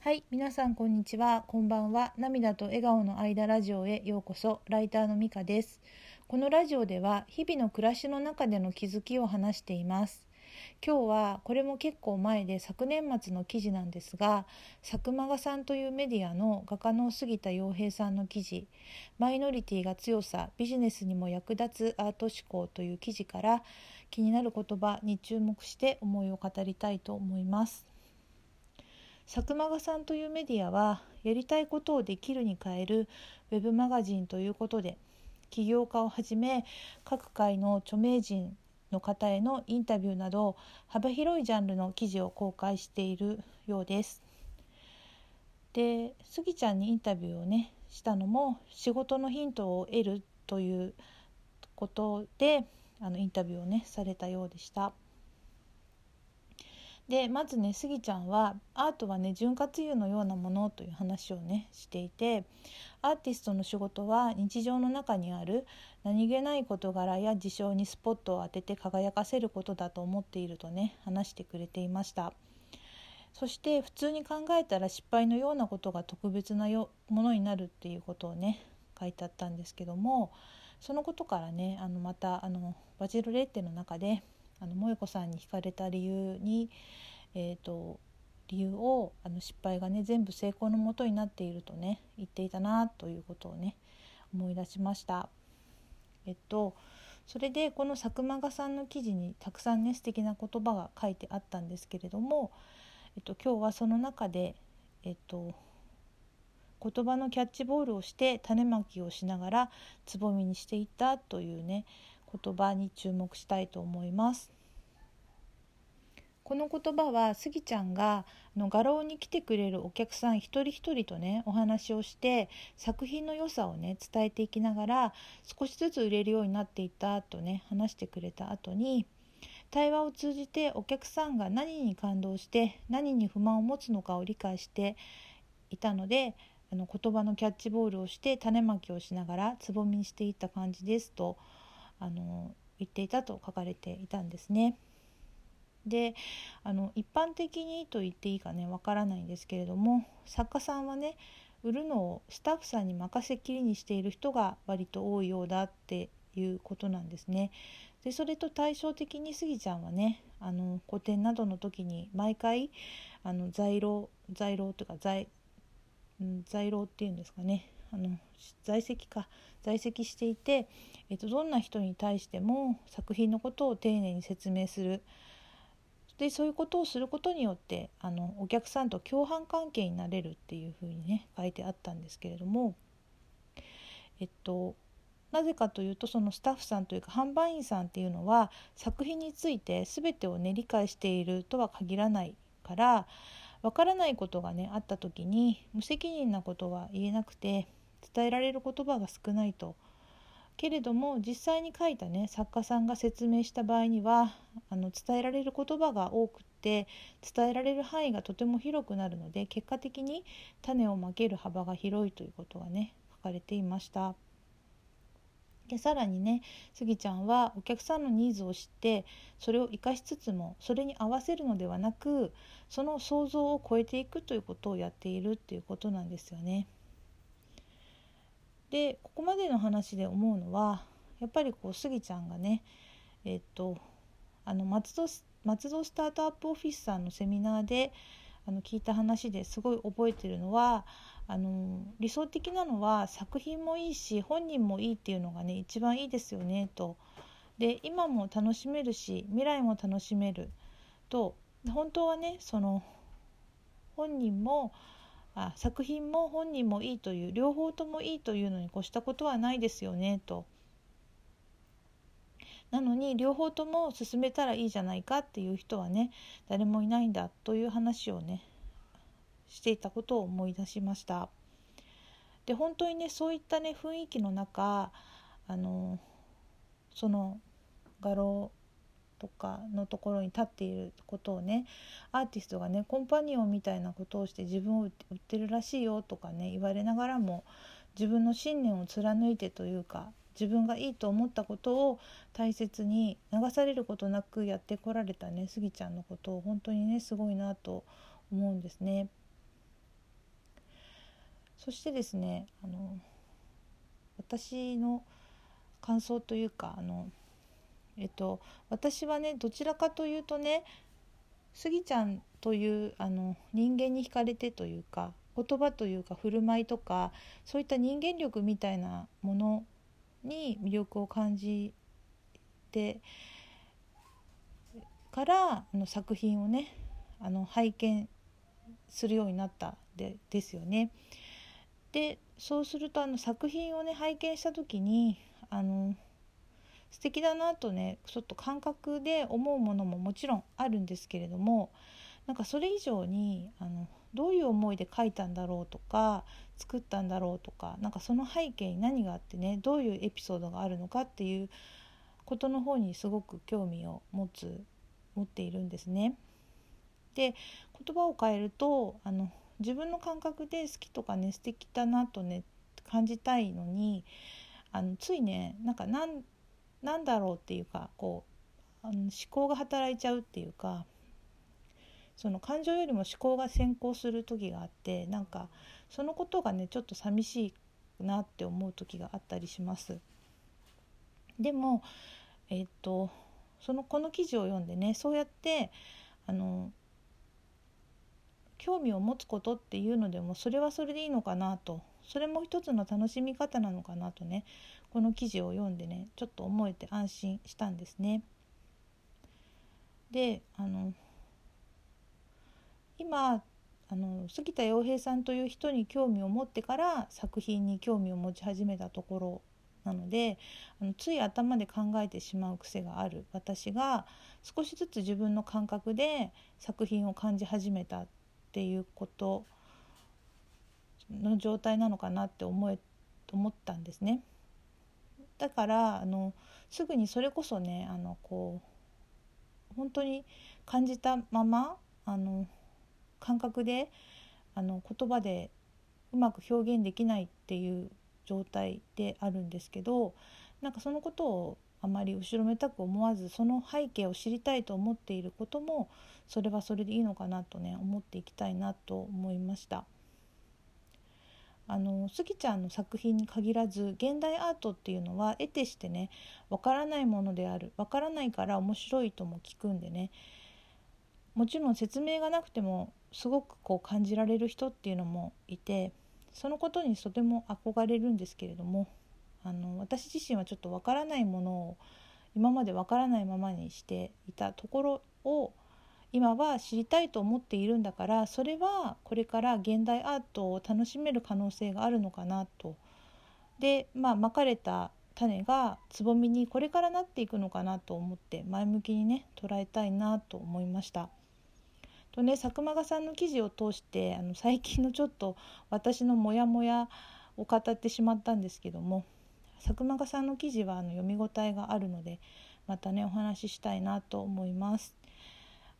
はい、皆さんこんにちは。こんばんは。涙と笑顔の間ラジオへようこそ。ライターのみかです。このラジオでは日々の暮らしの中での気づきを話しています。今日はこれも結構前で昨年末の記事なんですが、佐久間がさんというメディアの画家の杉田洋平さんの記事、マイノリティが強さ、ビジネスにも役立つアート思考という記事から気になる言葉に注目して思いを語りたいと思います。佐久間がさんというメディアはやりたいことをできるに変えるウェブマガジンということで起業家をはじめ各界の著名人の方へのインタビューなど幅広いジャンルの記事を公開しているようです。でスギちゃんにインタビューをねしたのも仕事のヒントを得るということであのインタビューをねされたようでした。でまずねスギちゃんはアートはね潤滑油のようなものという話をねしていてアーティストの仕事は日常の中にある何気ない事柄や事象にスポットを当てて輝かせることだと思っているとね話してくれていました。そして普通に考えたら失敗のようなことが特別なよものになるっていうことをね書いてあったんですけどもそのことからねあのまたあのバジルレッテの中であの萌子さんに惹かれた理由に、えーと、理由をあの失敗がね全部成功のもとになっているとね言っていたなということをね思い出しました。えっとそれでこの佐久間がさんの記事にたくさんね素敵な言葉が書いてあったんですけれども、えっと、今日はその中で、えっと、言葉のキャッチボールをして種まきをしながらつぼみにしていったというね言葉に注目したいと思います。この言葉はスギちゃんがあの画廊に来てくれるお客さん一人一人とねお話をして作品の良さをね伝えていきながら少しずつ売れるようになっていったとね話してくれた後に対話を通じてお客さんが何に感動して何に不満を持つのかを理解していたのであの言葉のキャッチボールをして種まきをしながらつぼみにしていった感じですとあの言っていたと書かれていたんですね。であの一般的にと言っていいかねわからないんですけれども作家さんはね売るのをスタッフさんに任せっきりにしている人が割と多いようだっていうことなんですね。でそれと対照的にスギちゃんはねあの個展などの時に毎回あの在廊在廊というか在在廊っていうんですかねあの在籍か。在籍していて、えっと、どんな人に対しても作品のことを丁寧に説明する。でそういうことをすることによってあのお客さんと共犯関係になれるっていうふうにね書いてあったんですけれどもえっとなぜかというとそのスタッフさんというか販売員さんっていうのは作品について全てをね理解しているとは限らないからわからないことがねあった時に無責任なことは言えなくて伝えられる言葉が少ないと。けれども実際に書いたね作家さんが説明した場合にはあの伝えられる言葉が多くって伝えられる範囲がとても広くなるので結果的に種をまける幅が広いということがね書かれていました。でさらにねスギちゃんはお客さんのニーズを知ってそれを生かしつつもそれに合わせるのではなくその想像を超えていくということをやっているっていうことなんですよね。でここまでの話で思うのはやっぱりこうスギちゃんがねえっとあの松戸松戸スタートアップオフィスさんのセミナーであの聞いた話ですごい覚えてるのはあの理想的なのは作品もいいし本人もいいっていうのがね一番いいですよねと。で今も楽しめるし未来も楽しめると本当はねその本人もあ作品も本人もいいという両方ともいいというのに越したことはないですよねと。なのに両方とも進めたらいいじゃないかっていう人はね誰もいないんだという話をねしていたことを思い出しました。で本当にねそういったね雰囲気の中あのその画廊とかのところに立っていることをねアーティストがねコンパニオンみたいなことをして自分を売ってるらしいよとかね言われながらも自分の信念を貫いてというか自分がいいと思ったことを大切に流されることなくやってこられたねスギちゃんのことを本当にねすごいなと思うんですね。そしてですねあの私の感想というかあのえっと私はねどちらかというとねスギちゃんというあの人間に惹かれてというか言葉というか振る舞いとかそういった人間力みたいなものに魅力を感じてからあの作品をねあの拝見するようになったでですよね。でそうするとあの作品をね拝見した時にあの素敵だなとねちょっと感覚で思うものももちろんあるんですけれどもなんかそれ以上にあのどういう思いで書いたんだろうとか作ったんだろうとかなんかその背景に何があってねどういうエピソードがあるのかっていうことの方にすごく興味を持つ持っているんですね。で言葉を変えるとあの自分の感覚で好きとかね素敵だなとね感じたいのにあのついねなんかなんなんだろうっていうかこうあの思考が働いちゃうっていうかその感情よりも思考が先行する時があってなんかそのことがねちょっと寂しいなって思う時があったりします。でもえっ、とそのこの記事を読んでねそうやってあの興味を持つことっていうのでもそれはそれでいいのかなとそれも一つの楽しみ方なのかなとねこの記事を読んでねちょっと思えて安心したんですね。であの今あの杉田洋平さんという人に興味を持ってから作品に興味を持ち始めたところなのであのつい頭で考えてしまう癖がある私が少しずつ自分の感覚で作品を感じ始めたっていうことの状態なのかなって思え思ったんですね。だからあのすぐにそれこそねあのこう本当に感じたままあの感覚であの言葉でうまく表現できないっていう状態であるんですけどなんかそのことをあまり後ろめたく思わずその背景を知りたいと思っていることもそれはそれでいいのかなとね思っていきたいなと思いました。あのスギちゃんの作品に限らず現代アートっていうのは得てしてねわからないものであるわからないから面白いとも聞くんでね。もちろん説明がなくてもすごくこう感じられる人っていうのもいてそのことにとても憧れるんですけれどもあの私自身はちょっとわからないものを今までわからないままにしていたところを今は知りたいと思っているんだからそれはこれから現代アートを楽しめる可能性があるのかなと。でまあまかれた種がつぼみにこれからなっていくのかなと思って前向きにね捉えたいなと思いました。とね佐久間さんの記事を通してあの最近のちょっと私のモヤモヤを語ってしまったんですけども佐久間さんの記事はあの読み応えがあるのでまたねお話ししたいなと思います。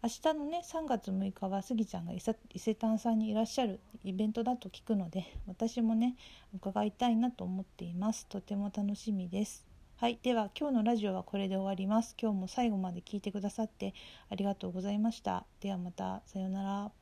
明日のね3月6日はスギちゃんが伊勢丹さんにいらっしゃるイベントだと聞くので私もね伺いたいなと思っています。とても楽しみです。はいでは今日のラジオはこれで終わります。今日も最後まで聞いてくださってありがとうございました。ではまたさようなら。